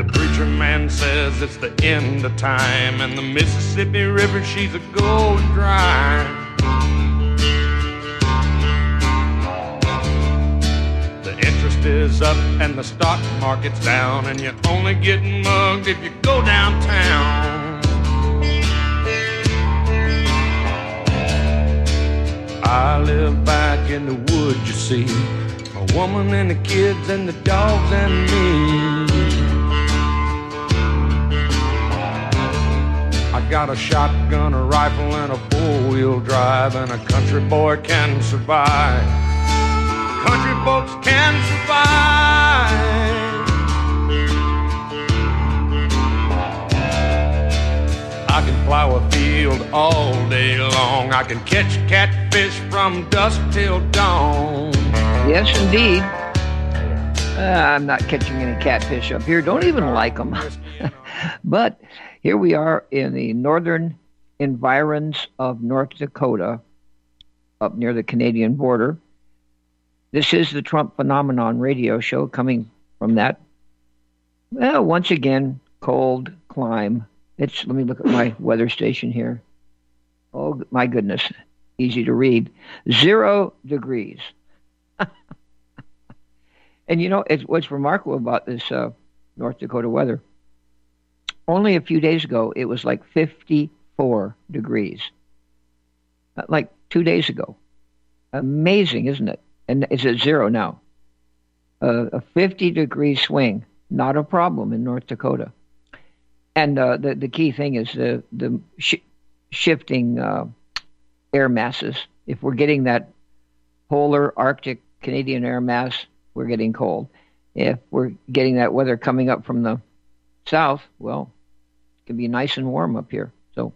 The preacher man says it's the end of time, and the Mississippi River, she's a gold dry. The interest is up and the stock market's down, and you're only getting mugged if you go downtown. I live back in the woods, you see. A woman and the kids and the dogs and me. Got a shotgun, a rifle, and a four-wheel drive, and a country boy can survive. Country folks can survive. I can plow a field all day long. I can catch catfish from dusk till dawn. Yes, indeed. Uh, I'm not catching any catfish up here. Don't even like them. but here we are in the northern environs of North Dakota, up near the Canadian border. This is the Trump Phenomenon radio show coming from that, well, once again, cold climb. It's, let me look at my weather station here. Oh, my goodness. Easy to read. Zero degrees. and you know, it's, what's remarkable about this uh, North Dakota weather, only a few days ago, it was like 54 degrees. Uh, like two days ago. Amazing, isn't it? And it's at zero now. Uh, a 50 degree swing, not a problem in North Dakota. And uh, the the key thing is the the sh- shifting uh, air masses. If we're getting that polar Arctic Canadian air mass, we're getting cold. If we're getting that weather coming up from the south, well, can be nice and warm up here. So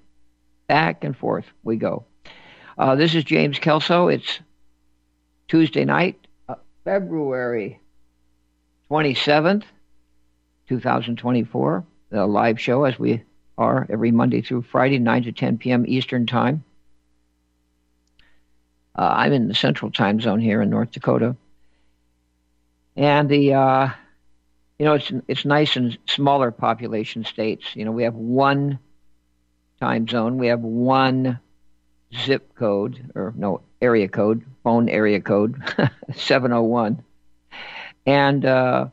back and forth we go. Uh, this is James Kelso. It's Tuesday night, uh, February 27th, 2024. The live show, as we are every Monday through Friday, 9 to 10 p.m. Eastern Time. Uh, I'm in the central time zone here in North Dakota. And the, uh, you know, it's, it's nice in smaller population states. You know, we have one time zone, we have one zip code, or no, area code, phone area code, 701. And uh,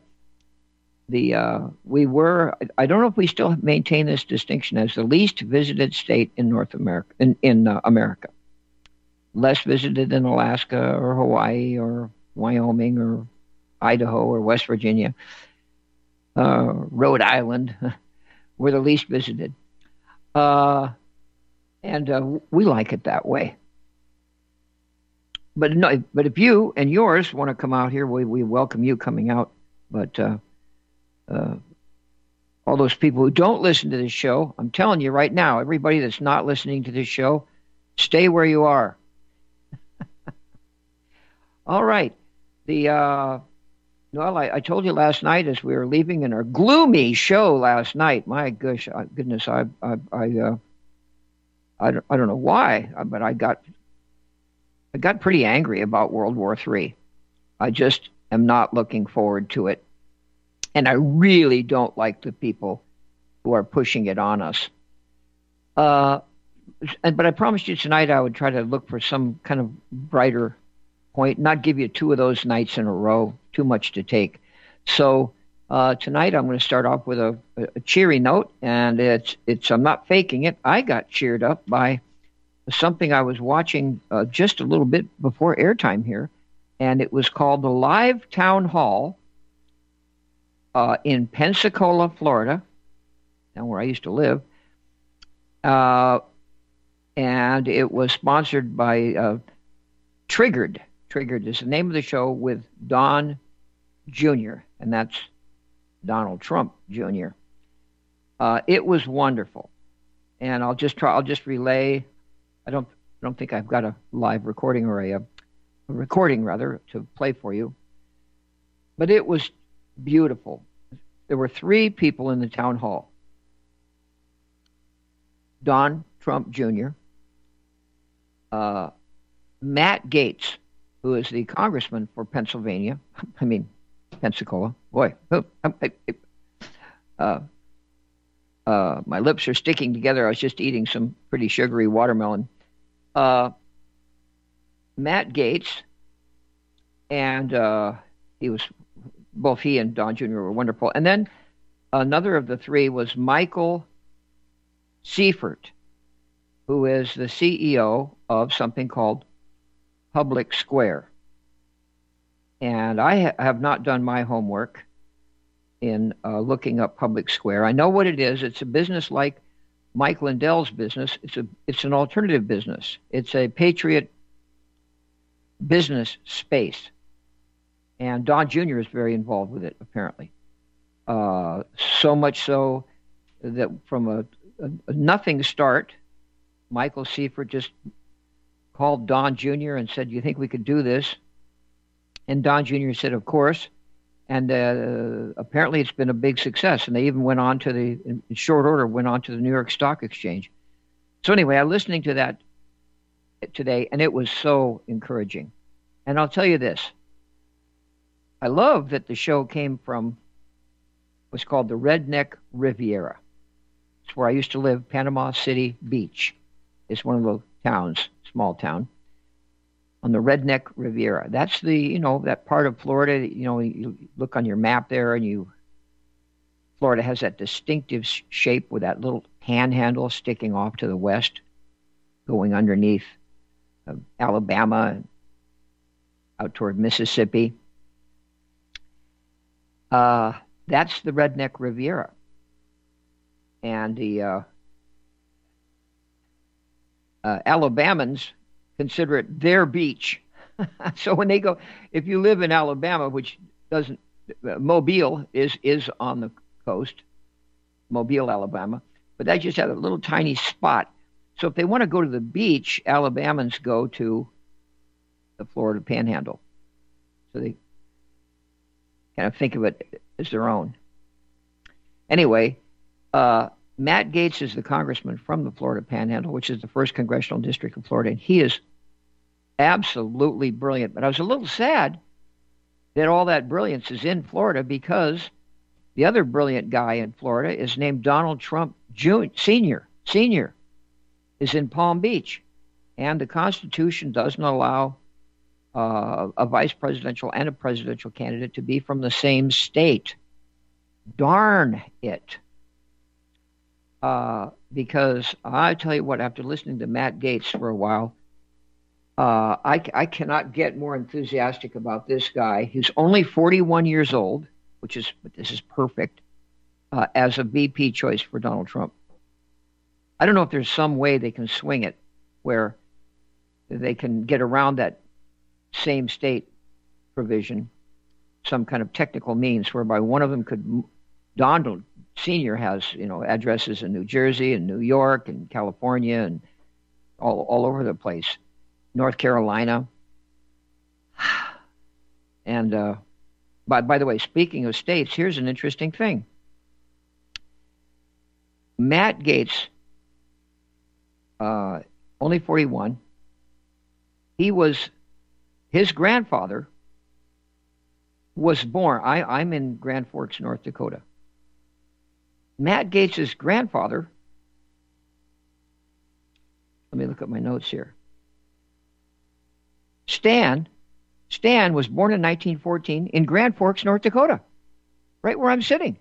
the uh, we were, I don't know if we still maintain this distinction as the least visited state in North America, in, in uh, America. Less visited than Alaska or Hawaii or Wyoming or Idaho or West Virginia. Uh, Rhode Island were the least visited. Uh, and uh, we like it that way. But no, but if you and yours want to come out here, we, we welcome you coming out. But uh, uh, all those people who don't listen to this show, I'm telling you right now, everybody that's not listening to this show, stay where you are. all right. The uh, well, I, I, told you last night as we were leaving in our gloomy show last night. My gosh, uh, goodness, I I I, uh, I, don't, I don't know why, uh, but I got I got pretty angry about World War III. I just am not looking forward to it. And I really don't like the people who are pushing it on us. Uh, but I promised you tonight I would try to look for some kind of brighter point, not give you two of those nights in a row, too much to take. So uh, tonight I'm going to start off with a, a, cheery note, and it's it's I'm not faking it. I got cheered up by something I was watching uh, just a little bit before airtime here, and it was called the Live Town Hall uh, in Pensacola, Florida, down where I used to live. Uh, and it was sponsored by uh, Triggered. Triggered is the name of the show with Don Jr., and that's Donald Trump Jr. Uh, it was wonderful, and I'll just try. I'll just relay I don't I don't think I've got a live recording or a, a recording rather to play for you. But it was beautiful. There were three people in the town hall. Don Trump Jr., uh, Matt Gaetz, who is the congressman for Pennsylvania. I mean, Pensacola. Boy, oh, uh, uh, my lips are sticking together. I was just eating some pretty sugary watermelon. Uh, Matt Gaetz, and uh, he was both he and Don Jr. were wonderful. And then another of the three was Michael Seifert, who is the CEO of something called Public Square. And I ha- have not done my homework in uh, looking up Public Square. I know what it is. It's a business like Mike Lindell's business. It's a it's an alternative business. It's a patriot business space, and Don Jr. is very involved with it apparently. Uh, so much so that from a, a, a nothing start, Michael Seifert just called Don Jr. and said, "Do you think we could do this?" And Don Jr. said, "Of course." and uh, apparently it's been a big success. And they even went on to the, in short order, went on to the New York Stock Exchange. So anyway, I'm listening to that today, and it was so encouraging. And I'll tell you this: I love that the show came from what's called the Redneck Riviera. It's where I used to live, Panama City Beach. It's one of the towns, small town on the Redneck Riviera. That's the, you know, that part of Florida, you know, you look on your map there and you, Florida has that distinctive shape with that little panhandle sticking off to the west, going underneath uh, Alabama and out toward Mississippi. Uh, that's the Redneck Riviera. And the uh, uh Alabamans consider it their beach. so when they go, if you live in Alabama, which doesn't, uh, Mobile is is on the coast, Mobile, Alabama, but that just had a little tiny spot. So if they want to go to the beach, Alabamans go to the Florida Panhandle. So they kind of think of it as their own. Anyway, uh, Matt Gaetz is the congressman from the Florida Panhandle, which is the first congressional district of Florida, and he is absolutely brilliant. But I was a little sad that all that brilliance is in Florida because the other brilliant guy in Florida is named Donald Trump Jr. Senior. Senior is in Palm Beach, and the Constitution doesn't allow uh, a vice presidential and a presidential candidate to be from the same state. Darn it. Uh, because I tell you what, after listening to Matt Gaetz for a while, uh, I, I cannot get more enthusiastic about this guy. He's only 41 years old, which is this is perfect uh, as a VP choice for Donald Trump. I don't know if there's some way they can swing it where they can get around that same state provision, some kind of technical means whereby one of them could Donald Senior has you know addresses in New Jersey and New York and California and all all over the place. North Carolina. And uh, by, by the way, speaking of states, here's an interesting thing. Matt Gaetz, uh, only 41, he was, his grandfather was born, I, I'm in Grand Forks, North Dakota. Matt Gaetz' grandfather, let me look at my notes here. Stan, Stan was born in 1914 in Grand Forks, North Dakota, right where I'm sitting.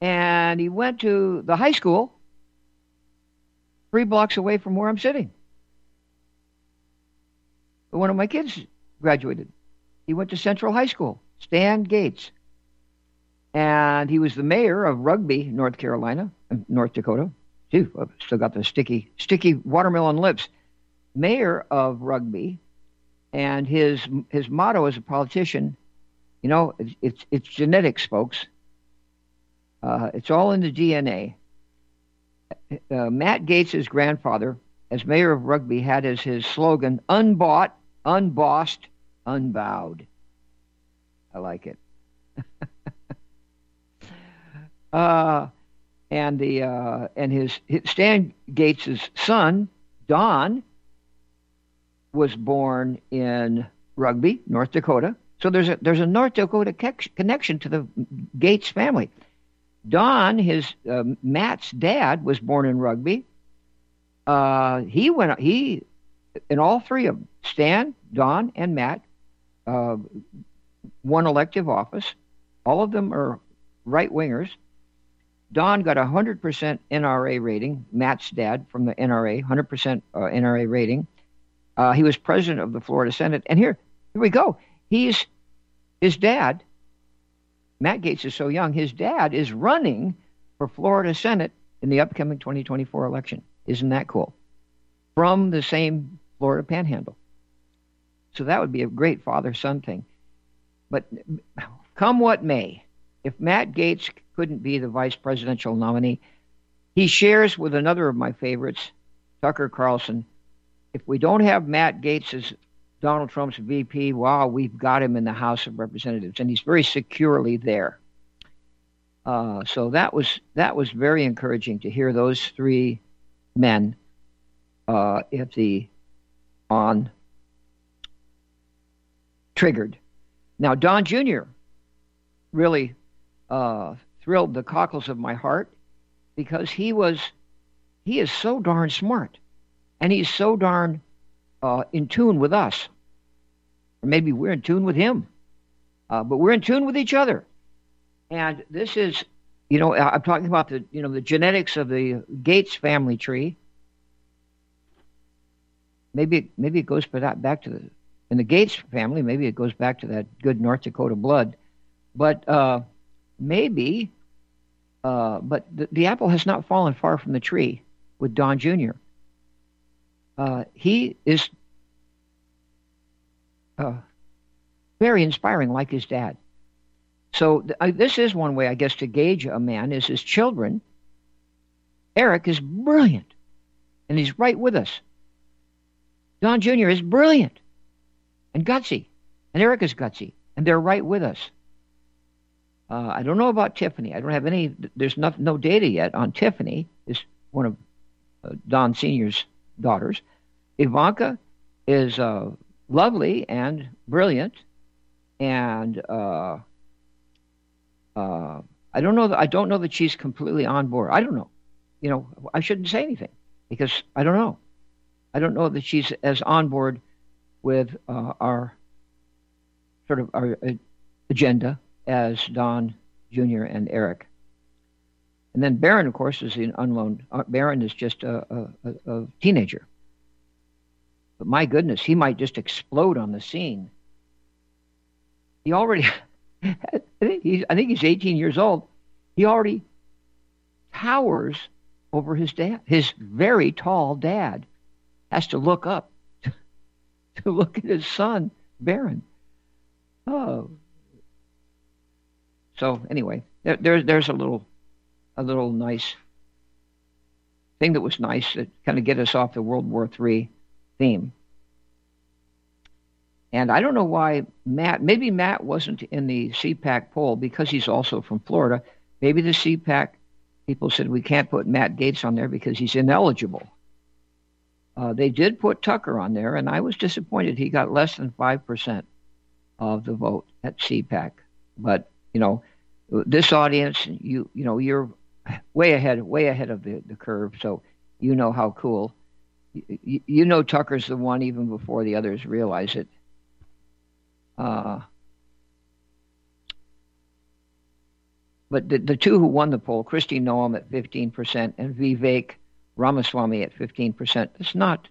And he went to the high school three blocks away from where I'm sitting. One of my kids graduated. He went to Central High School, Stan Gaetz. And he was the mayor of Rugby, North Carolina, North Dakota. Gee, I've still got the sticky, sticky watermelon lips mayor of Rugby, and his his motto as a politician, you know, it's it's, it's genetics, folks. Uh, it's all in the DNA. Uh, Matt Gaetz' grandfather, as mayor of Rugby, had as his slogan "Unbought, unbossed, unbowed." I like it. uh, and the uh, and his, his Stan Gaetz' son Don was born in Rugby, North Dakota. So there's a there's a North Dakota connection to the Gaetz family. Don, his uh, Matt's dad, was born in Rugby. Uh, he went. He, and all three of them, Stan, Don, and Matt, uh, won elective office. All of them are right wingers. Don got a 100% NRA rating, Matt's dad from the NRA, 100% uh, NRA rating. Uh, he was president of the Florida Senate. And here, here we go. He's his dad. Matt Gaetz is so young. His dad is running for Florida Senate in the upcoming 2024 election. Isn't that cool? From the same Florida Panhandle. So that would be a great father-son thing. But come what may, if Matt Gaetz couldn't be the vice presidential nominee, he shares with another of my favorites, Tucker Carlson, if we don't have Matt Gaetz as Donald Trump's VP, wow, we've got him in the House of Representatives, and he's very securely there. Uh, so that was that was very encouraging to hear those three men uh, if the on triggered. Now Don Jr. really uh, thrilled the cockles of my heart because he was he is so darn smart and he's so darn uh, in tune with us. Or maybe we're in tune with him, uh, but we're in tune with each other. And this is, you know, I'm talking about the, you know, the genetics of the Gaetz family tree. Maybe, maybe it goes back to the, in the Gaetz family. Maybe it goes back to that good North Dakota blood, but uh, maybe, uh, but the, the apple has not fallen far from the tree with Don Jr uh, he is uh, very inspiring, like his dad. So th- uh, this is one way, I guess, to gauge a man is his children. Eric is brilliant, and he's right with us. Don Jr. is brilliant and gutsy, and Eric is gutsy, and they're right with us. Uh, I don't know about Tiffany. I don't have any. There's no, no data yet on Tiffany. Is one of uh, Don Senior's daughters. Ivanka is uh, lovely and brilliant, and uh, uh, I don't know. That, I don't know that she's completely on board. I don't know. You know, I shouldn't say anything because I don't know. I don't know that she's as on board with uh, our sort of our uh, agenda as Don Jr. and Eric. And then Barron, of course, is an unknown. Uh, Barron is just a, a, a, teenager. But my goodness, he might just explode on the scene. He already, I, think he's, I think he's 18 years old. He already towers over his dad. His very tall dad has to look up to look at his son, Barron. Oh. So anyway, there, there, there's a little a little nice thing that was nice that kind of get us off the World War III theme. And I don't know why Matt, maybe Matt wasn't in the CPAC poll because he's also from Florida. Maybe the CPAC people said we can't put Matt Gaetz on there because he's ineligible. Uh, they did put Tucker on there, and I was disappointed he got less than 5% of the vote at CPAC. But, you know, this audience, you you know, you're way ahead, way ahead of the, the curve. So you know how cool. You, you know Tucker's the one even before the others realize it. Uh, but the, the two who won the poll, Kristi Noem at 15% and Vivek Ramaswamy at 15%, it's not,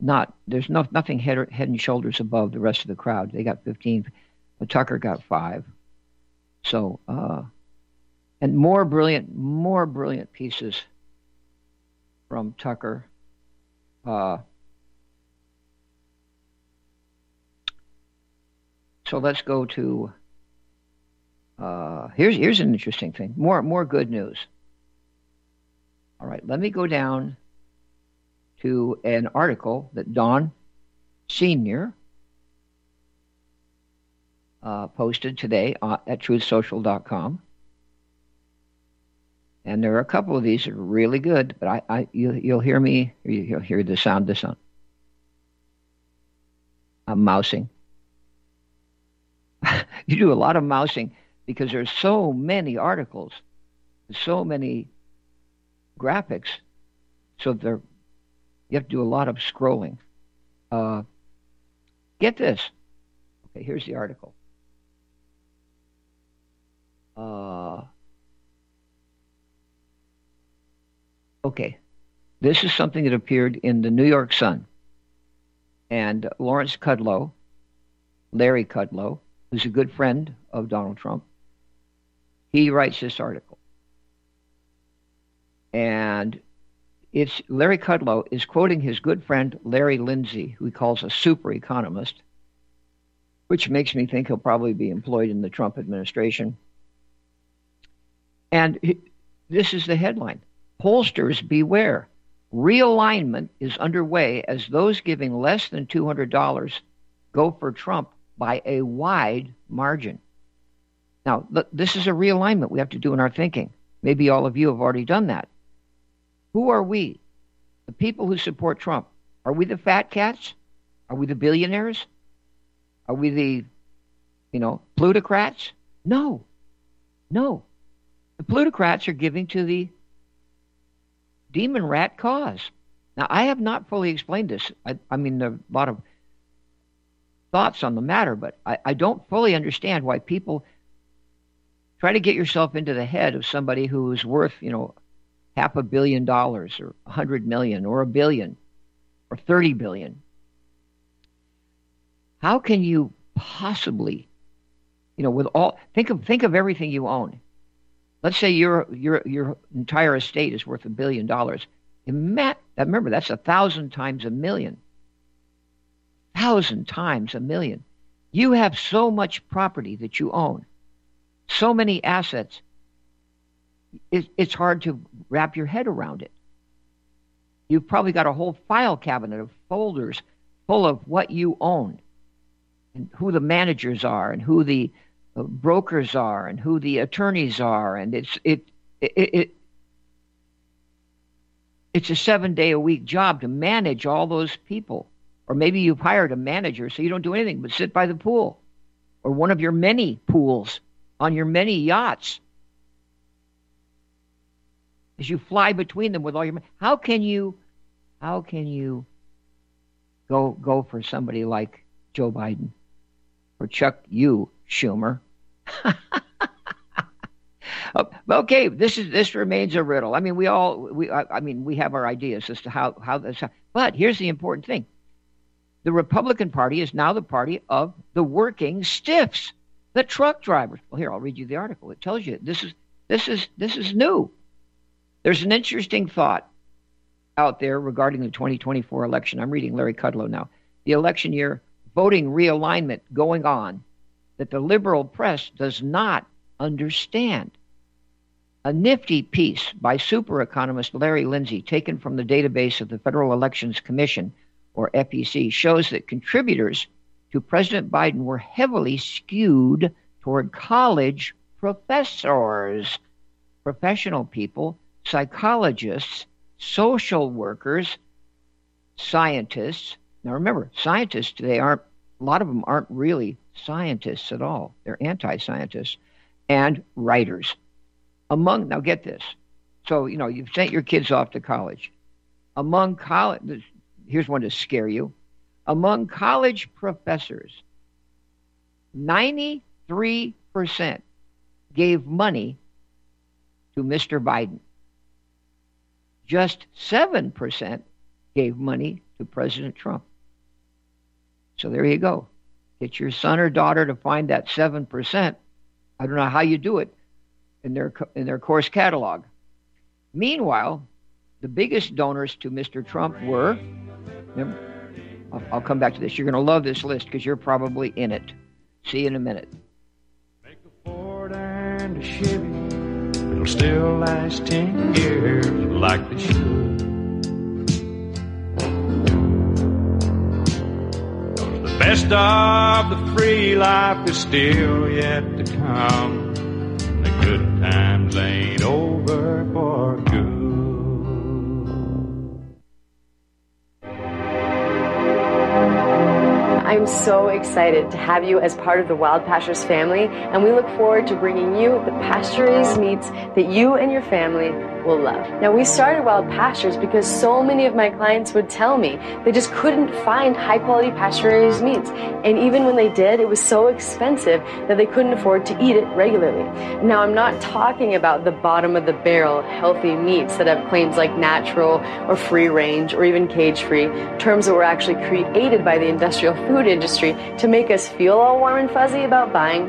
not there's no, nothing head, head and shoulders above the rest of the crowd. They got 15, but Tucker got five. So, uh, and more brilliant, more brilliant pieces from Tucker. Uh, so let's go to uh, here's here's an interesting thing. More more good news. All right, let me go down to an article that Don Senior uh, posted today at TruthSocial.com. And there are a couple of these that are really good, but I, I you, you'll hear me, you'll hear the sound the sound. I'm mousing. you do a lot of mousing because there's so many articles so many graphics, so they're you have to do a lot of scrolling. Uh, get this. Okay, here's the article. Uh, okay, this is something that appeared in the New York Sun. And Lawrence Kudlow, Larry Kudlow, who's a good friend of Donald Trump, he writes this article. And it's Larry Kudlow is quoting his good friend Larry Lindsey, who he calls a super economist, which makes me think he'll probably be employed in the Trump administration. And this is the headline Pollsters beware. Realignment is underway as those giving less than $200 go for Trump by a wide margin. Now, this is a realignment we have to do in our thinking. Maybe all of you have already done that. Who are we? The people who support Trump. Are we the fat cats? Are we the billionaires? Are we the, you know, plutocrats? No. No. The plutocrats are giving to the demon rat cause. Now, I have not fully explained this. I, I mean, a lot of thoughts on the matter, but I, I don't fully understand why people try to get yourself into the head of somebody who is worth, you know, half a billion dollars or a hundred million or a billion or 30 billion. How can you possibly, you know, with all think of think of everything you own. Let's say your your your entire estate is worth a billion dollars. Remember, that's a thousand times a million. Thousand times a million. You have so much property that you own, so many assets it, it's hard to wrap your head around it. You've probably got a whole file cabinet of folders full of what you own and who the managers are and who the brokers are and who the attorneys are and it's it it, it it's a seven day a week job to manage all those people. Or maybe you've hired a manager so you don't do anything but sit by the pool. Or one of your many pools on your many yachts. As you fly between them with all your how can you how can you go go for somebody like Joe Biden or Chuck you Schumer okay this is this remains a riddle. I mean we all we I, I mean we have our ideas as to how how this but here's the important thing. The Republican Party is now the party of the working stiffs the truck drivers. Well here I'll read you the article. It tells you this is this is this is new. There's an interesting thought out there regarding the 2024 election. I'm reading Larry Kudlow now. The election year voting realignment going on that the liberal press does not understand. A nifty piece by super economist Larry Lindsey, taken from the database of the Federal Elections Commission, or FEC, shows that contributors to President Biden were heavily skewed toward college professors, professional people psychologists, social workers, scientists. Now remember, scientists today aren't, a lot of them aren't really scientists at all. They're anti scientists and writers. Among, now get this. So, you know, you've sent your kids off to college. Among college, here's one to scare you. Among college professors, 93% gave money to Mr. Biden just 7% gave money to President Trump. So there you go. Get your son or daughter to find that 7%. I don't know how you do it in their, in their course catalog. Meanwhile, the biggest donors to Mr. Trump were, remember, I'll, come back to this. You're going to love this list because you're probably in it. See you in a minute. Make a Ford and a Chevy it'll still last 10 years like. Best of the free life is still yet to come. The good times ain't over for good. I'm so excited to have you as part of the Wild Pastures family, and we look forward to bringing you the pasture raised meats that you and your family will love. Now, we started Wild Pastures because so many of my clients would tell me they just couldn't find high quality pasture raised meats. And even when they did, it was so expensive that they couldn't afford to eat it regularly. Now, I'm not talking about the bottom of the barrel healthy meats that have claims like natural or free range or even cage free, terms that were actually created by the industrial food industry to make us feel all warm and fuzzy about buying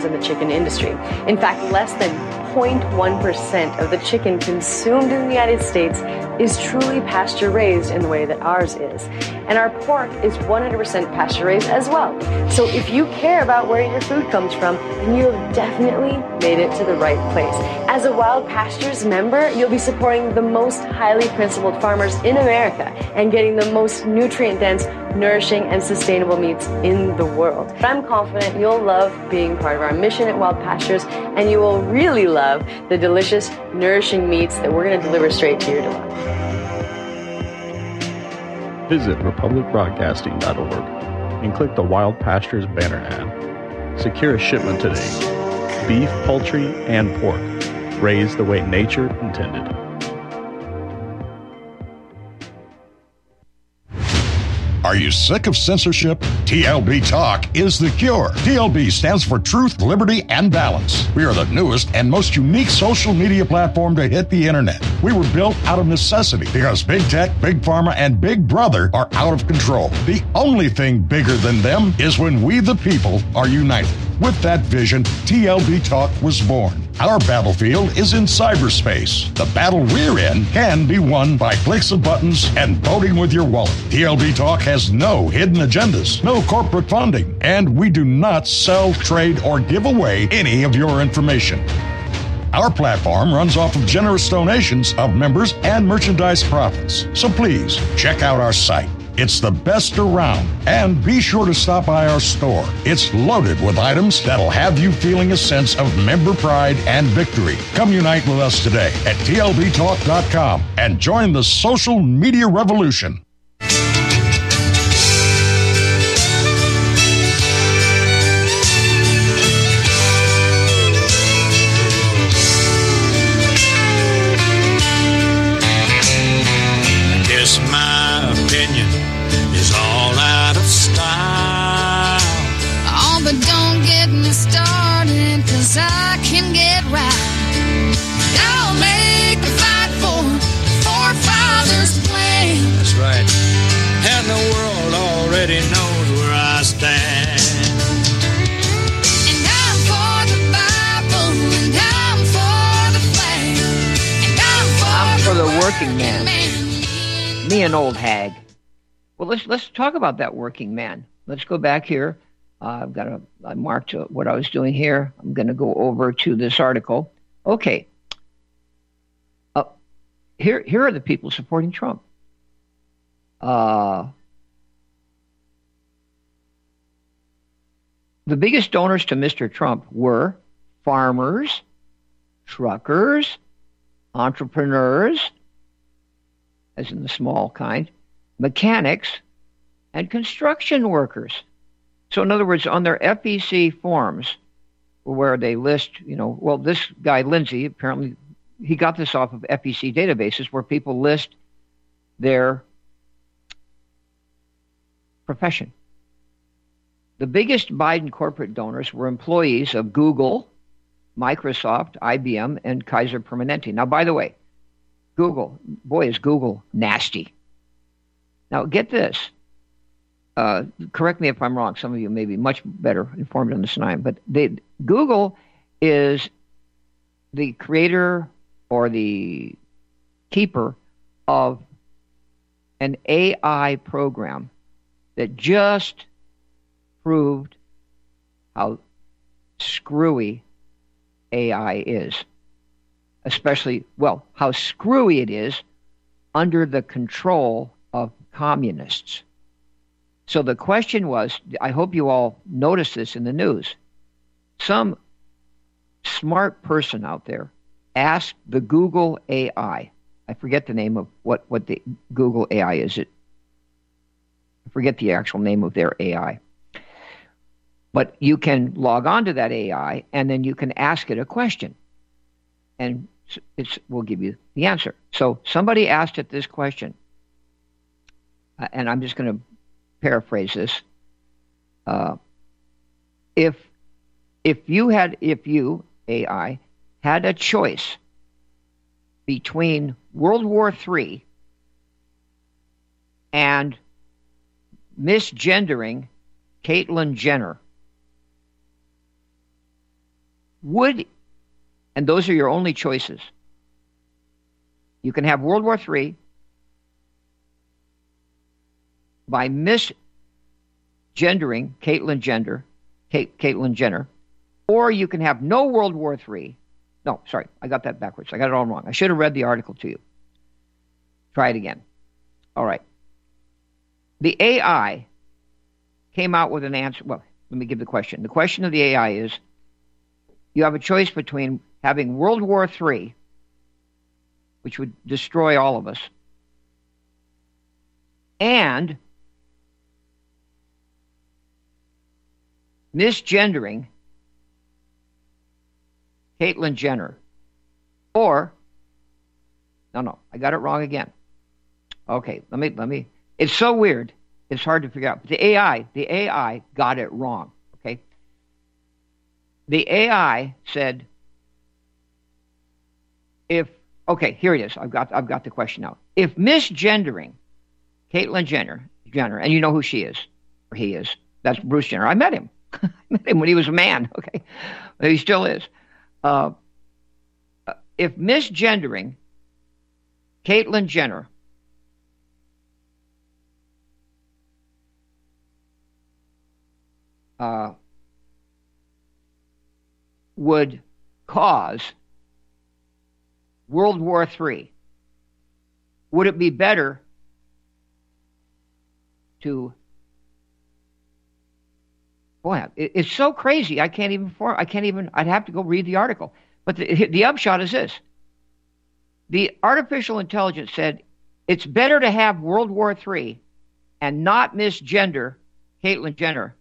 in the chicken industry. In fact, less than 0.1% of the chicken consumed in the United States is truly pasture raised in the way that ours is. And our pork is 100% pasture raised as well. So if you care about where your food comes from, then you have definitely made it to the right place. As a Wild Pastures member, you'll be supporting the most highly principled farmers in America and getting the most nutrient dense, nourishing, and sustainable meats in the world. But I'm confident you'll love being part of our mission at Wild Pastures and you will really love the delicious, nourishing meats that we're going to deliver straight to your door. Visit republicbroadcasting.org and click the Wild Pastures banner ad. Secure a shipment today. Beef, poultry, and pork, raised the way nature intended. Are you sick of censorship? TLB Talk is the cure. TLB stands for Truth, Liberty, and Balance. We are the newest and most unique social media platform to hit the internet. We were built out of necessity because big tech, big pharma, and big brother are out of control. The only thing bigger than them is when we, the people, are united. With that vision, TLB Talk was born. Our battlefield is in cyberspace. The battle we're in can be won by clicks of buttons and voting with your wallet. TLB Talk has no hidden agendas, no corporate funding, and we do not sell, trade, or give away any of your information. Our platform runs off of generous donations of members and merchandise profits. So please check out our site it's the best around. And be sure to stop by our store. It's loaded with items that'll have you feeling a sense of member pride and victory. Come unite with us today at tlbtalk.com and join the social media revolution. Working man. Me, an old hag. Well, let's let's talk about that working man. Let's go back here. Uh, I've got a I marked what I was doing here. I'm going to go over to this article. Okay. Uh, here here are the people supporting Trump. Uh, The biggest donors to Mr. Trump were farmers, truckers, entrepreneurs, as in the small kind, mechanics, and construction workers. So, in other words, on their FEC forms, where they list, you know, well, this guy, Lindsey, apparently he got this off of FEC databases where people list their profession. The biggest Biden corporate donors were employees of Google, Microsoft, IBM, and Kaiser Permanente. Now, by the way, Google, boy, is Google nasty. Now, get this. Uh, correct me if I'm wrong. Some of you may be much better informed on this than I am. But they, Google is the creator or the keeper of an AI program that just proved how screwy AI is. Especially, well, how screwy it is under the control of communists. So the question was I hope you all noticed this in the news. Some smart person out there asked the Google AI. I forget the name of what, what the Google AI is. It I forget the actual name of their AI. But you can log on to that AI and then you can ask it a question. And it will give you the answer. So somebody asked it this question. Uh, and I'm just going to paraphrase this. Uh, if if you had if you AI had a choice between World War III and misgendering Caitlyn Jenner, would and those are your only choices. You can have World War III by misgendering Caitlyn Jenner, Kate, Caitlyn Jenner, or you can have no World War III. No, sorry, I got that backwards. I got it all wrong. I should have read the article to you. Try it again. All right. The AI came out with an answer. Well, let me give the question. The question of the AI is you have a choice between having World War III, which would destroy all of us, and misgendering Caitlyn Jenner. Or, no, no, I got it wrong again. Okay, let me, let me, it's so weird. It's hard to figure out. The AI, the AI got it wrong. The AI said, if, okay, here it is. I've got, I've got the question now. If misgendering Caitlyn Jenner, Jenner, and you know who she is, or he is, that's Bruce Jenner. I met him. I met him when he was a man. Okay, he still is. Uh, if misgendering Caitlyn Jenner uh, would cause World War III, would it be better to boy, it's so crazy. I can't even form. I can't even. I'd have to go read the article. But the, the upshot is this: the artificial intelligence said it's better to have World War III and not misgender Caitlyn Jenner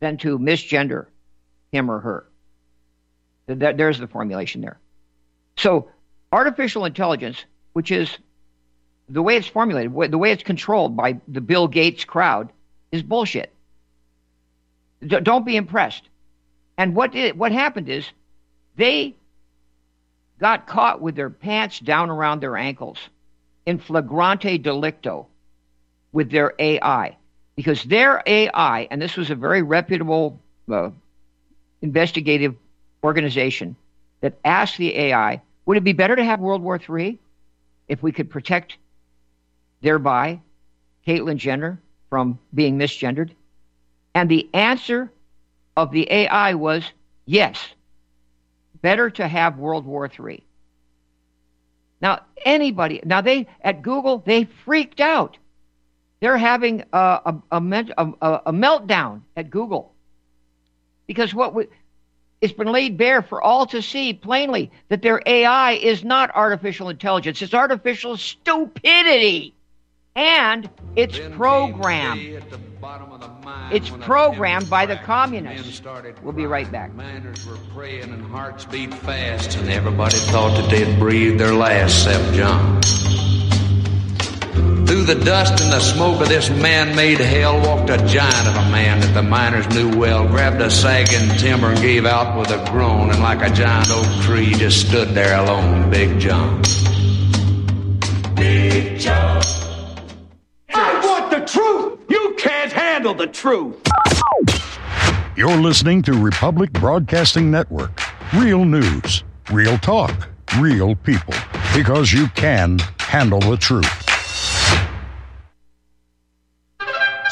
than to misgender him or her. There's the formulation there. So, artificial intelligence, which is the way it's formulated, the way it's controlled by the Bill Gates crowd, is bullshit. D- don't be impressed. And what did, what happened is they got caught with their pants down around their ankles in flagrante delicto with their AI because their AI, and this was a very reputable uh, investigative organization that asked the AI, would it be better to have World War III if we could protect thereby Caitlyn Jenner from being misgendered? And the answer of the AI was yes, better to have World War III. Now, anybody, now they, at Google, they freaked out. They're having a, a, a, a meltdown at Google because what we, it's been laid bare for all to see plainly that their AI is not artificial intelligence, it's artificial stupidity. And it's programmed. It's programmed by the communists. We'll be right back. Miners were praying and hearts beat fast, and everybody thought that they'd breathe their last, except John. Through the dust and the smoke of this man-made hell walked a giant of a man that the miners knew well, grabbed a sagging timber and gave out with a groan, and like a giant oak tree just stood there alone, Big John. Big John. I want the truth. You can't handle the truth. You're listening to Republic Broadcasting Network. Real news, real talk, real people. Because you can handle the truth.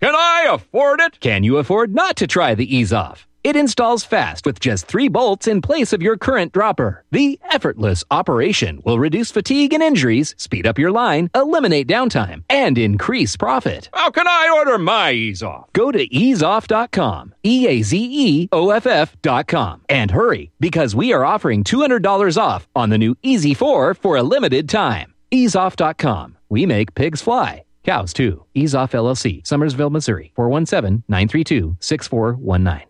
Can I afford it? Can you afford not to try the Ease Off? It installs fast with just three bolts in place of your current dropper. The effortless operation will reduce fatigue and injuries, speed up your line, eliminate downtime, and increase profit. How can I order my ease off? Go to eazeoff.com, E A Z E O F F.com, and hurry because we are offering $200 off on the new Easy 4 for a limited time. Eazeoff.com. We make pigs fly. Cows 2, Ease Off LLC, Summersville, Missouri. 417 932 6419.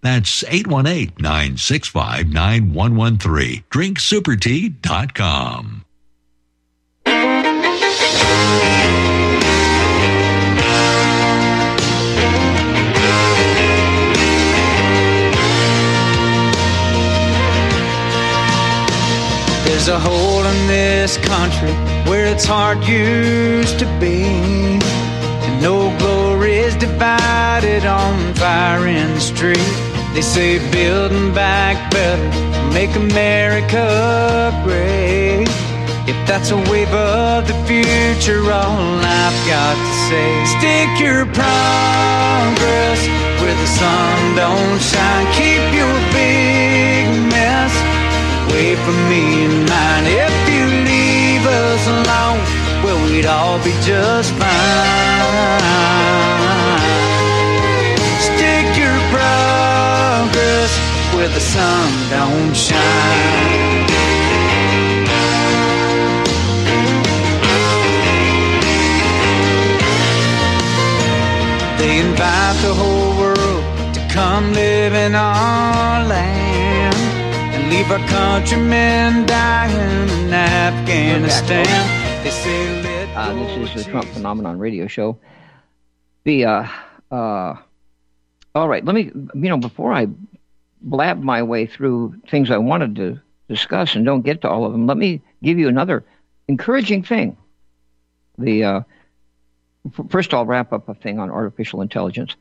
That's 818-965-9113 drinksupertea.com. There's a hole in this country where its hard used to be. And no glory divided on fire in the street. They say building back better, make America great. If that's a wave of the future, all I've got to say, stick your progress where the sun don't shine. Keep your big mess away from me and mine. If you leave us alone, well, we'd all be just fine. Where the sun don't shine. They invite the whole world to come live in our land and leave our countrymen dying in Afghanistan. They say let Uh, this is the Trump Phenomenon Radio Show. The uh, uh, all right. Let me you know before I blab my way through things I wanted to discuss and don't get to all of them. Let me give you another encouraging thing. The uh, first, I'll wrap up a thing on artificial intelligence.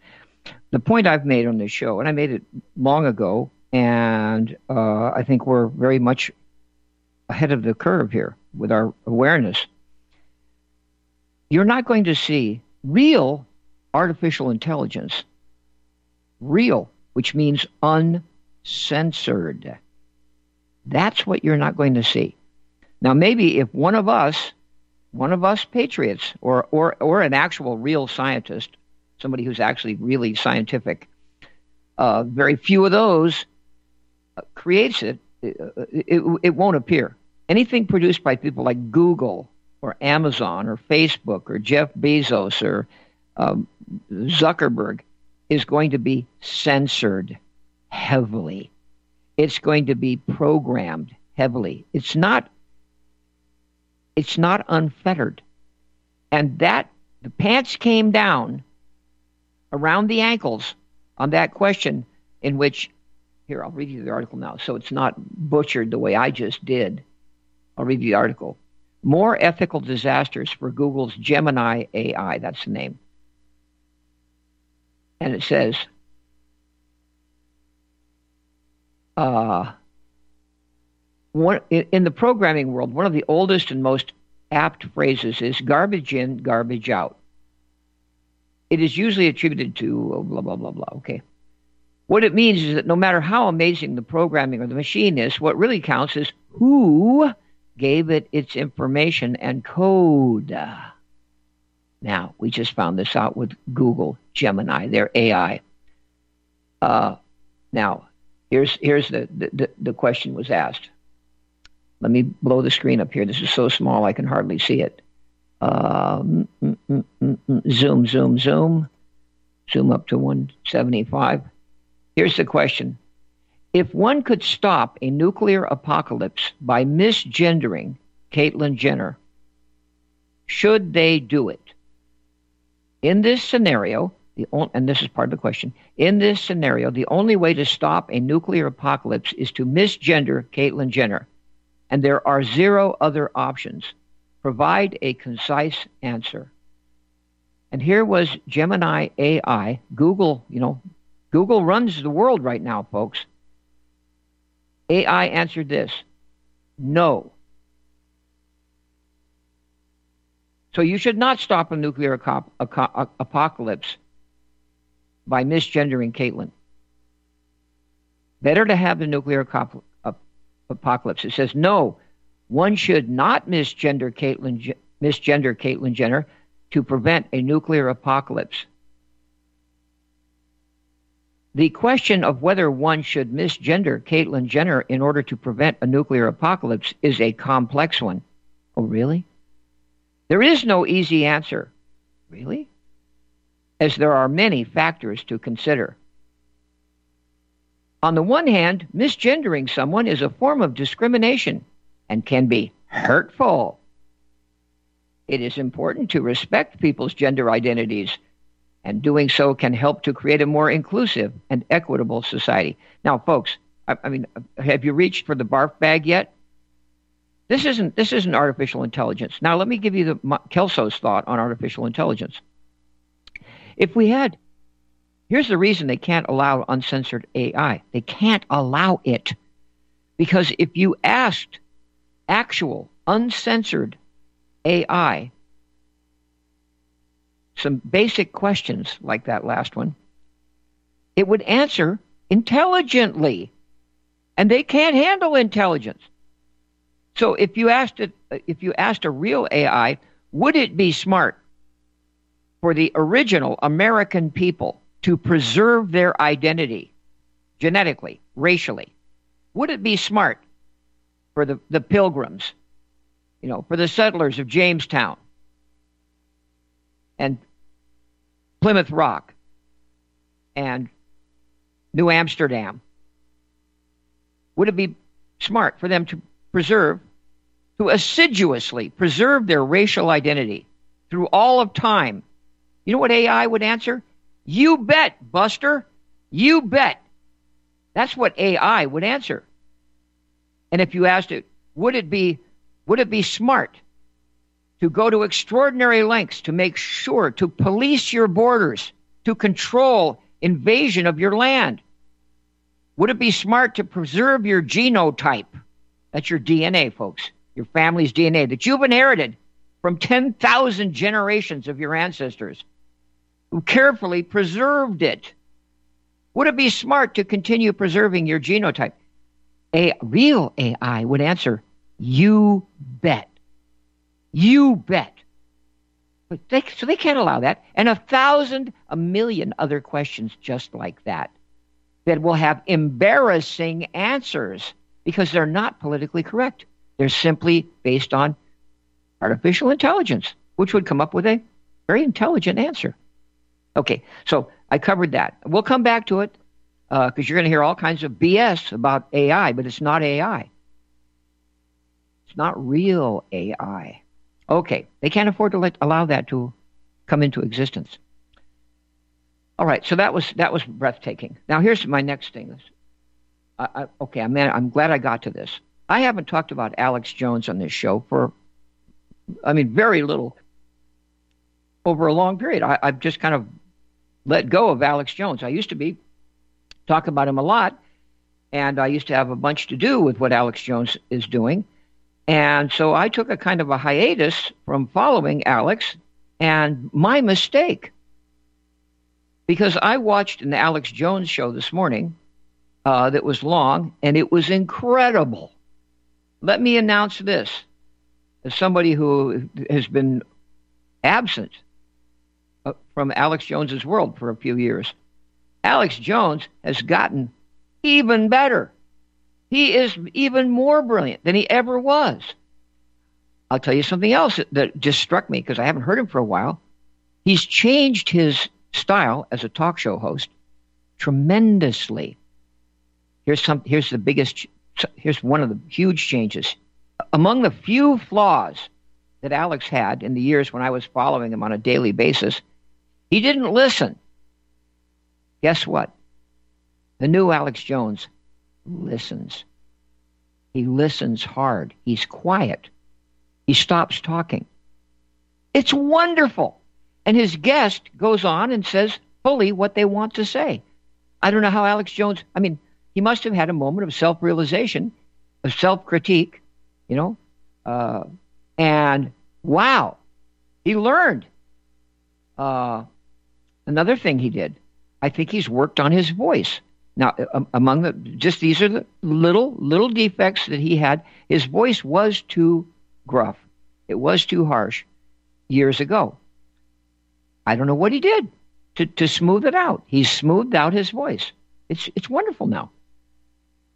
The point I've made on this show, and I made it long ago, and uh, I think we're very much ahead of the curve here with our awareness. You're not going to see real artificial intelligence, real, which means uncensored. That's what you're not going to see. Now, maybe if one of us one of us patriots or, or, or an actual real scientist, somebody who's actually really scientific, uh, very few of those uh, creates it, it, it, it won't appear. Anything produced by people like Google or Amazon or Facebook or Jeff Bezos or um, Zuckerberg is going to be censored heavily. It's going to be programmed heavily. It's not it's not unfettered. And that the pants came down around the ankles on that question in which here I'll read you the article now so it's not butchered the way I just did. I'll read you the article. More ethical disasters for Google's Gemini AI, that's the name. And it says uh, one, in the programming world, one of the oldest and most apt phrases is garbage in, garbage out. It is usually attributed to oh, blah, blah, blah, blah. Okay. What it means is that no matter how amazing the programming or the machine is, what really counts is who gave it its information and code. Now, we just found this out with Google Gemini, their AI. Uh, now, here's, here's the, the, the question was asked. Let me blow the screen up here. This is so small I can hardly see it. Um, mm, mm, mm, zoom, zoom, zoom. Zoom up to 175. Here's the question If one could stop a nuclear apocalypse by misgendering Caitlyn Jenner, should they do it? In this scenario, the only, and this is part of the question. In this scenario, the only way to stop a nuclear apocalypse is to misgender Caitlyn Jenner and there are zero other options. Provide a concise answer. And here was Gemini AI. Google, you know, Google runs the world right now, folks. AI answered this no. So you should not stop a nuclear apocalypse by misgendering Caitlyn. Better to have the nuclear apocalypse. It says, no, one should not misgender Caitlyn, misgender Caitlyn Jenner to prevent a nuclear apocalypse. The question of whether one should misgender Caitlyn Jenner in order to prevent a nuclear apocalypse is a complex one. Oh, really? There is no easy answer. Really? As there are many factors to consider. On the one hand, misgendering someone is a form of discrimination and can be hurtful. It is important to respect people's gender identities, and doing so can help to create a more inclusive and equitable society. Now, folks, I, I mean, have you reached for the barf bag yet? This isn't this isn't artificial intelligence. Now, let me give you the Kelso's thought on artificial intelligence. If we had Here's the reason they can't allow uncensored AI. They can't allow it. Because if you asked actual uncensored AI some basic questions like that last one, it would answer intelligently. And they can't handle intelligence. So if you asked it, if you asked a real AI, would it be smart for the original American people to preserve their identity genetically, racially? Would it be smart for the, the pilgrims, you know, for the settlers of Jamestown and Plymouth Rock and New Amsterdam? Would it be smart for them to preserve, to assiduously preserve their racial identity through all of time? You know what AI would answer? You bet, Buster. You bet. That's what AI would answer. And if you asked it, would it be would it be smart to go to extraordinary lengths to make sure to police your borders, to control invasion of your land? Would it be smart to preserve your genotype? That's your DNA, folks, your family's DNA that you've inherited from 10,000 generations of your ancestors carefully preserved it. Would it be smart to continue preserving your genotype? A real AI would answer, You bet. You bet. But they, so they can't allow that. And a thousand, a million other questions just like that that will have embarrassing answers because they're not politically correct. They're simply based on artificial intelligence, which would come up with a very intelligent answer. Okay, so I covered that. We'll come back to it because uh, you're going to hear all kinds of BS about AI, but it's not AI. It's not real AI. Okay, they can't afford to let, allow that to come into existence. All right, so that was that was breathtaking. Now here's my next thing. I, I, okay, I'm I'm glad I got to this. I haven't talked about Alex Jones on this show for, I mean, very little over a long period. I, I've just kind of let go of Alex Jones. I used to be talk about him a lot, and I used to have a bunch to do with what Alex Jones is doing. And so I took a kind of a hiatus from following Alex, and my mistake. Because I watched an Alex Jones show this morning uh, that was long, and it was incredible. Let me announce this as somebody who has been absent from Alex Jones's world for a few years. Alex Jones has gotten even better. He is even more brilliant than he ever was. I'll tell you something else that just struck me because I haven't heard him for a while. He's changed his style as a talk show host tremendously. Here's some. Here's the biggest. Here's one of the huge changes. Among the few flaws that Alex had in the years when I was following him on a daily basis, he didn't listen. Guess what? The new Alex Jones listens. He listens hard. He's quiet. He stops talking. It's wonderful. And his guest goes on and says fully what they want to say. I don't know how Alex Jones, I mean, he must have had a moment of self realization, of self critique, you know, uh, and wow, he learned. Uh, another thing he did, I think he's worked on his voice. Now, among the just these are the little little defects that he had. His voice was too gruff. It was too harsh years ago. I don't know what he did to, to smooth it out. He's smoothed out his voice. It's it's wonderful now.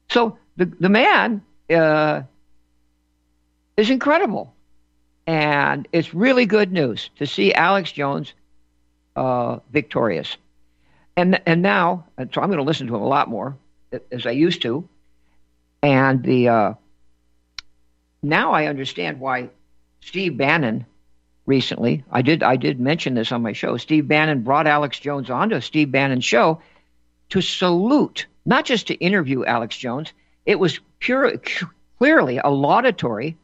So the the man uh, is incredible, and it's really good news to see Alex Jones uh, victorious and and now, so I'm going to listen to him a lot more as I used to, and the uh, now I understand why Steve Bannon recently. I did I did mention this on my show. Steve Bannon brought Alex Jones onto Steve Bannon's show to salute, not just to interview Alex Jones. It was pure, clearly a laudatory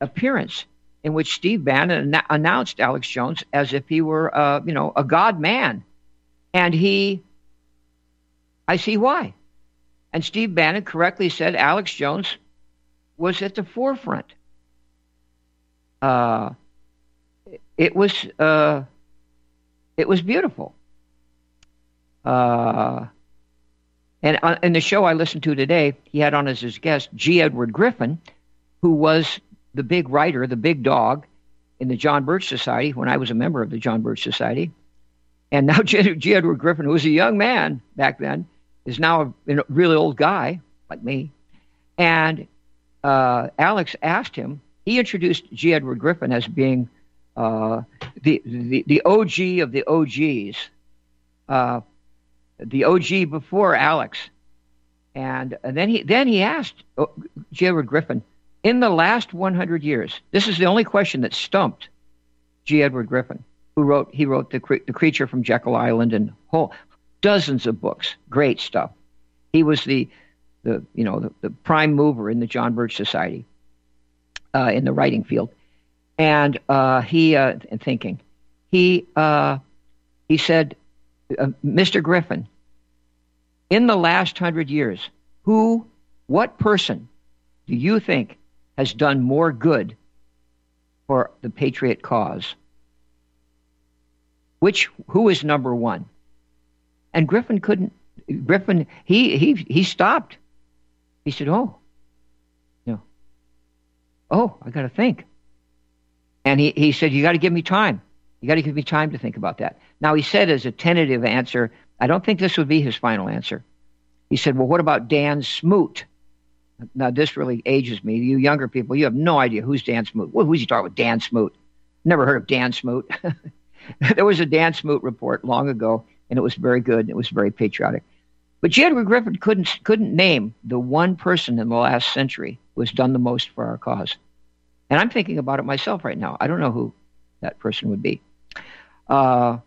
appearance in which Steve Bannon announced Alex Jones as if he were, uh, you know, a god man and he, I see why. And Steve Bannon correctly said Alex Jones was at the forefront. Uh, it was uh, it was beautiful. Uh, and in the show I listened to today, he had on as his guest G. Edward Griffin, who was the big writer, the big dog in the John Birch Society when I was a member of the John Birch Society. And now G. Edward Griffin, who was a young man back then, is now a, a really old guy like me. And uh, Alex asked him, he introduced G. Edward Griffin as being uh, the, the, the OG of the OGs, uh, the OG before Alex. And, and then he then he asked oh, G. Edward Griffin, in the last 100 years, this is the only question that stumped G. Edward Griffin who wrote he wrote the the creature from Jekyll Island and whole dozens of books, great stuff. He was the the you know the, the prime mover in the John Birch Society uh, in the writing field, and uh, he uh, thinking he uh, he said, uh, Mr. Griffin, in the last hundred years, who what person do you think has done more good for the patriot cause? Which who is number one? And Griffin couldn't. Griffin he he he stopped. He said, "Oh, no. oh, I got to think." And he, he said, You got to give me time. You got to give me time to think about that. Now, he said as a tentative answer, I don't think this would be his final answer. He said, Well, what about Dan Smoot? Now, this really ages me. You younger people, you have no idea who's Dan Smoot. Well, who's he talking about? Dan Smoot. Never heard of Dan Smoot. there was a Dan Smoot report long ago, and it was very good. And it was very patriotic. But G. Edward Griffin couldn't couldn't name the one person in the last century who has done the most for our cause. And I'm thinking about it myself right now. I don't know who that person would be. Uh,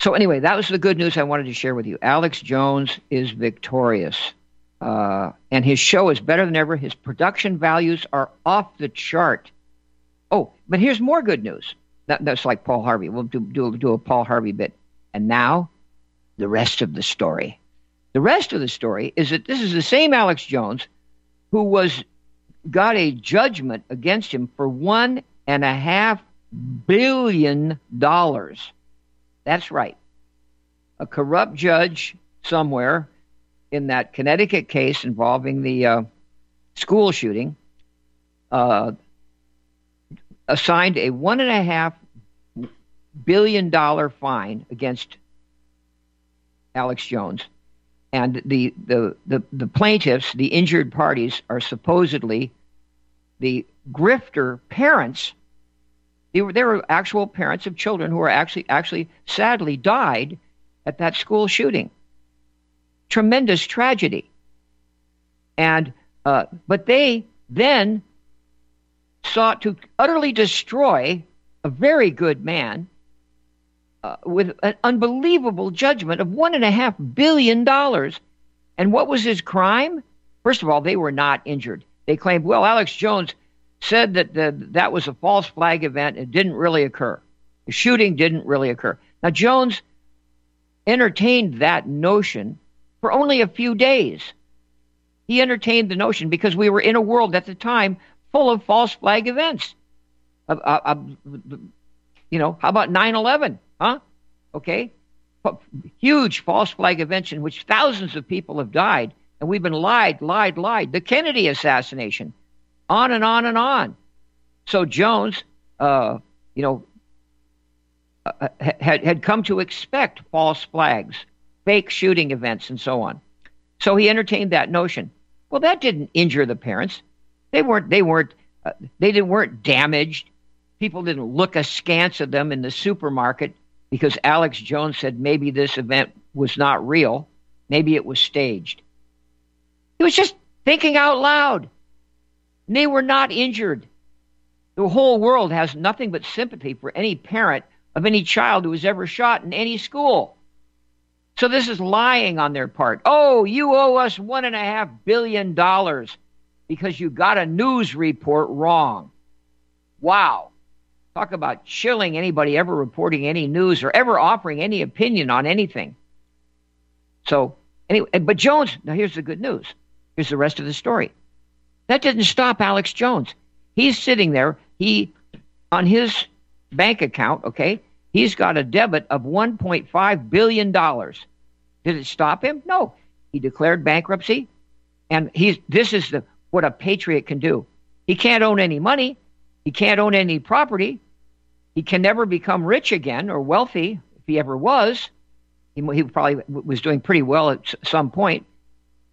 so anyway, that was the good news I wanted to share with you. Alex Jones is victorious, uh, and his show is better than ever. His production values are off the chart. Oh, but here's more good news. That, that's like Paul Harvey. We'll do, do, do a Paul Harvey bit. And now, the rest of the story. The rest of the story is that this is the same Alex Jones who was got a judgment against him for one and a half billion dollars. That's right. A corrupt judge somewhere in that Connecticut case involving the uh, school shooting uh, assigned a one and a half billion dollar fine against Alex Jones. And the, the, the, the plaintiffs, the injured parties, are supposedly the grifter parents. They were, they were actual parents of children who were actually, actually sadly died at that school shooting. Tremendous tragedy. And, uh, but they then sought to utterly destroy a very good man uh, with an unbelievable judgment of one and a half billion dollars. And what was his crime? First of all, they were not injured. They claimed, well, Alex Jones said that the, that was a false flag event. It didn't really occur. The shooting didn't really occur. Now, Jones entertained that notion for only a few days. He entertained the notion because we were in a world at the time full of false flag events. Uh, uh, uh, you know, how about 9 11? Huh? Okay? Huge false flag events in which thousands of people have died, and we've been lied, lied, lied. The Kennedy assassination, on and on and on. So Jones, uh, you know, uh, had, had come to expect false flags, fake shooting events, and so on. So he entertained that notion. Well, that didn't injure the parents. They weren't. They weren't. Uh, they didn't, weren't damaged. People didn't look askance at them in the supermarket because Alex Jones said maybe this event was not real, maybe it was staged. He was just thinking out loud. And they were not injured. The whole world has nothing but sympathy for any parent of any child who was ever shot in any school. So this is lying on their part. Oh, you owe us one and a half billion dollars because you got a news report wrong. Wow. Talk about chilling anybody ever reporting any news or ever offering any opinion on anything. So, anyway, eh, but Jones, now here's the good news. Here's the rest of the story. That didn't stop Alex Jones. He's sitting there. He, on his bank account, okay, he's got a debit of $1.5 billion. Did it stop him? No. He declared bankruptcy. And he's, this is the, what a patriot can do. He can't own any money. He can't own any property. He can never become rich again or wealthy if he ever was. He, he probably was doing pretty well at some point.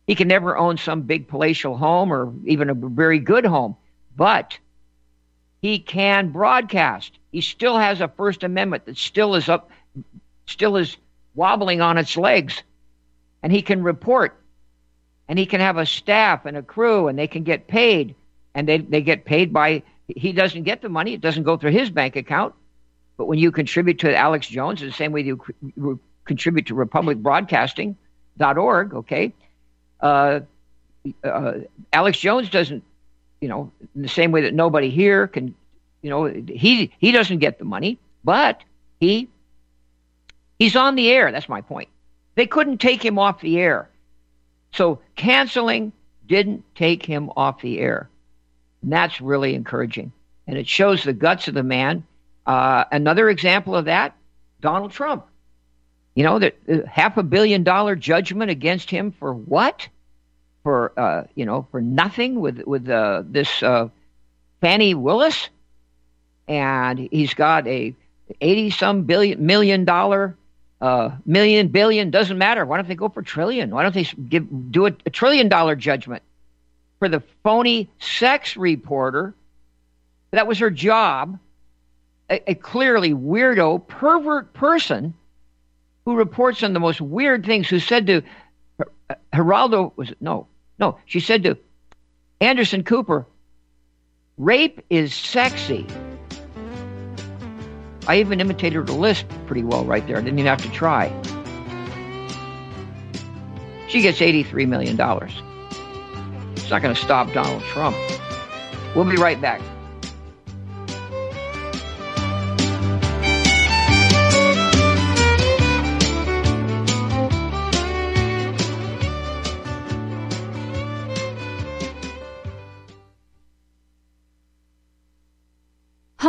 He can never own some big palatial home or even a very good home, but he can broadcast. He still has a First Amendment that still is up, still is wobbling on its legs, and he can report, and he can have a staff and a crew, and they can get paid, and they they get paid by he doesn't get the money. It doesn't go through his bank account. But when you contribute to Alex Jones, the same way you contribute to republicbroadcasting.org, okay, uh, uh, Alex Jones doesn't, you know, in the same way that nobody here can, you know, he he doesn't get the money, but he he's on the air. That's my point. They couldn't take him off the air, so canceling didn't take him off the air. And that's really encouraging. And it shows the guts of the man. Uh, another example of that, Donald Trump. You know, that uh, half a billion dollar judgment against him for what? For uh, you know, for nothing with with uh, this uh, Fani Willis. And he's got a eighty some billion million dollar uh, million billion doesn't matter. Why don't they go for trillion? Why don't they give do a, a trillion dollar judgment for the phony sex reporter? That was her job. A, a clearly weirdo, pervert person who reports on the most weird things. Who said to uh, Geraldo was it? no, no. She said to Anderson Cooper, "Rape is sexy." I even imitated her lisp pretty well right there. I didn't even have to try. She gets $83 million. It's not going to stop Donald Trump. We'll be right back.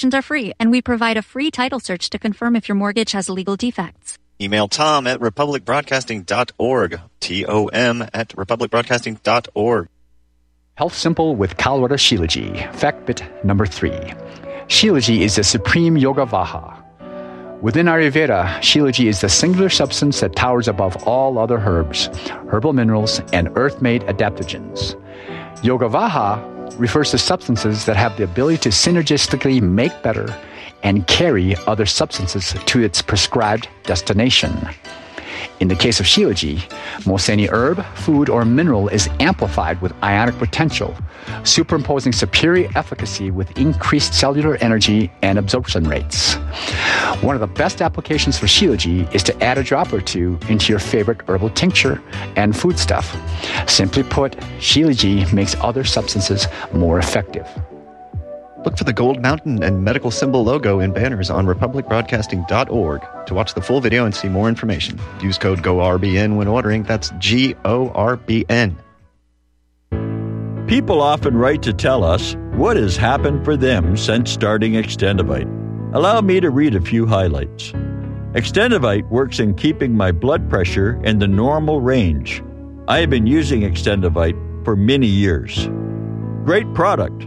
Consultations are free, and we provide a free title search to confirm if your mortgage has legal defects. Email Tom at republicbroadcasting.org. T O M at republicbroadcasting.org. Health Simple with Kalwara Shilaji. Fact bit number three. Shilaji is the supreme yoga vaha. Within Ayurveda, Shilaji is the singular substance that towers above all other herbs, herbal minerals, and earth made adaptogens. Yoga vaha refers to substances that have the ability to synergistically make better and carry other substances to its prescribed destination. In the case of Shilaji, most any herb, food, or mineral is amplified with ionic potential, superimposing superior efficacy with increased cellular energy and absorption rates. One of the best applications for Shilaji is to add a drop or two into your favorite herbal tincture and foodstuff. Simply put, Shilaji makes other substances more effective. Look for the Gold Mountain and medical symbol logo in banners on republicbroadcasting.org to watch the full video and see more information. Use code GORBN when ordering. That's G O R B N. People often write to tell us what has happened for them since starting Extendovite. Allow me to read a few highlights. Extendovite works in keeping my blood pressure in the normal range. I have been using Extendovite for many years. Great product.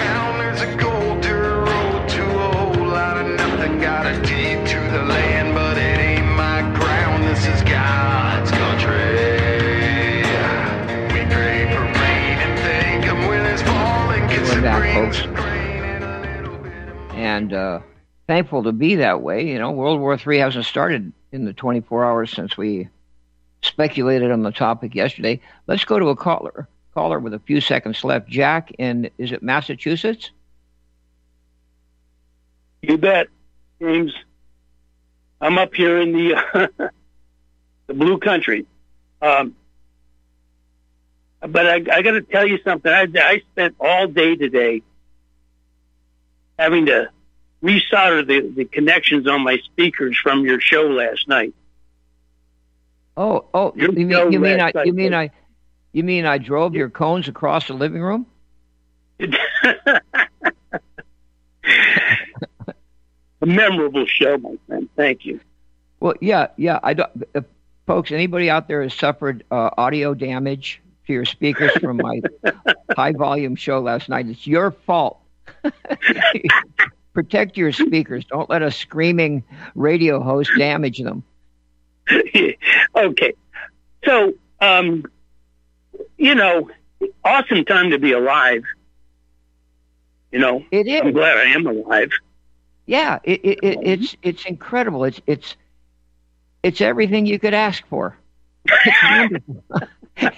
Town, there's a gold dirt road to a whole lot of nothing. Got a deed to the land, but it ain't my ground. This is God's country. We pray for rain and thank Him when it's falling. Get We're rain. And uh, thankful to be that way. You know, World War III hasn't started in the 24 hours since we speculated on the topic yesterday. Let's go to a caller. Caller with a few seconds left. Jack in is it Massachusetts? You bet, James. I'm up here in the the blue country. Um, but I, I got to tell you something. I, I spent all day today having to resolder the, the connections on my speakers from your show last night. Oh, oh, you mean you mean I night you mean I you mean I drove your cones across the living room? A memorable show, my friend. Thank you. Well, yeah, yeah. I don't, uh, folks. Anybody out there has suffered uh, audio damage to your speakers from my high volume show last night? It's your fault. Protect your speakers. Don't let a screaming radio host damage them. okay. So, um, you know, awesome time to be alive. You know, it is. I'm glad I am alive. Yeah, it, it, it, it's it's incredible. It's it's it's everything you could ask for. It's.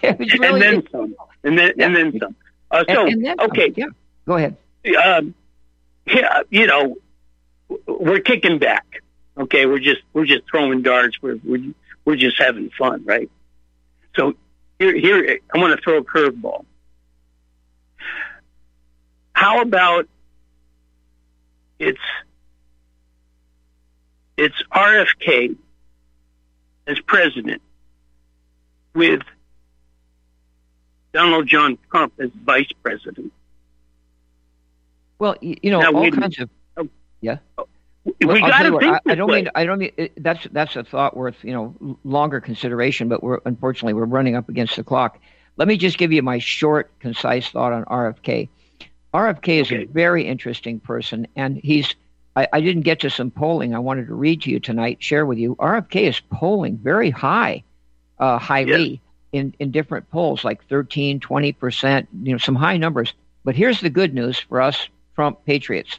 It's really- and then some. And then and then some. Uh, so and then some. okay, yeah. Go ahead. um, yeah, you know, we're kicking back. Okay, we're just we're just throwing darts. We're we're we're just having fun, right? So here here I want to throw a curveball. How about it's it's RFK as president with Donald John Trump as vice president. Well, you, know, Now, all kinds of yeah. Oh, We got to think I, I don't way. mean I don't mean it, that's that's a thought worth you know longer consideration, but we're unfortunately we're running up against the clock. Let me just give you my short, concise thought on RFK. RFK is a very interesting person, and he's. I, I didn't get to some polling I wanted to read to you tonight, share with you. RFK is polling very high, uh, highly in, in different polls, like 13, 20%, you know, some high numbers. But here's the good news for us Trump patriots.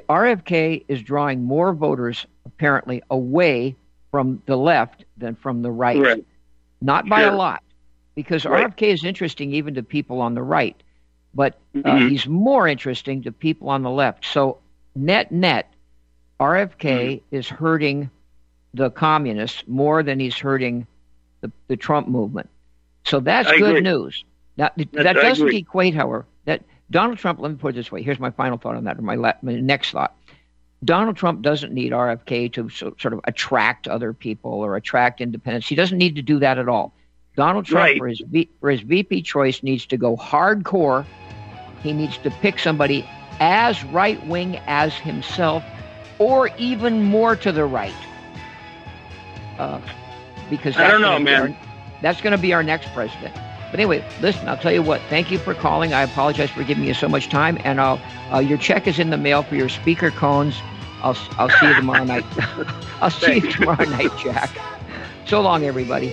RFK is drawing more voters apparently away from the left than from the right. Right. Not by Sure. a lot, because Right. RFK is interesting even to people on the right, but uh, Mhm. he's more interesting to people on the left. So net net, RFK Mm-hmm. is hurting the communists more than he's hurting the, the Trump movement. So that's I good agree. news. Now, th- That's- that doesn't equate, however, that Donald Trump. Let me put it this way. Here's my final thought on that, or my, la- my next thought. Donald Trump doesn't need RFK to so, sort of attract other people or attract independents. He doesn't need to do that at all. Donald Trump, Right. for his v, for his VP choice, needs to go hardcore. He needs to pick somebody as right wing as himself, or even more to the right. Uh, because I don't know, man. our- that's going to be our next president. But anyway, listen. I'll tell you what. Thank you for calling. I apologize for giving you so much time. And I'll uh, your check is in the mail for your speaker cones. I'll I'll see you tomorrow night. I'll see you tomorrow night, Jack. So long, everybody.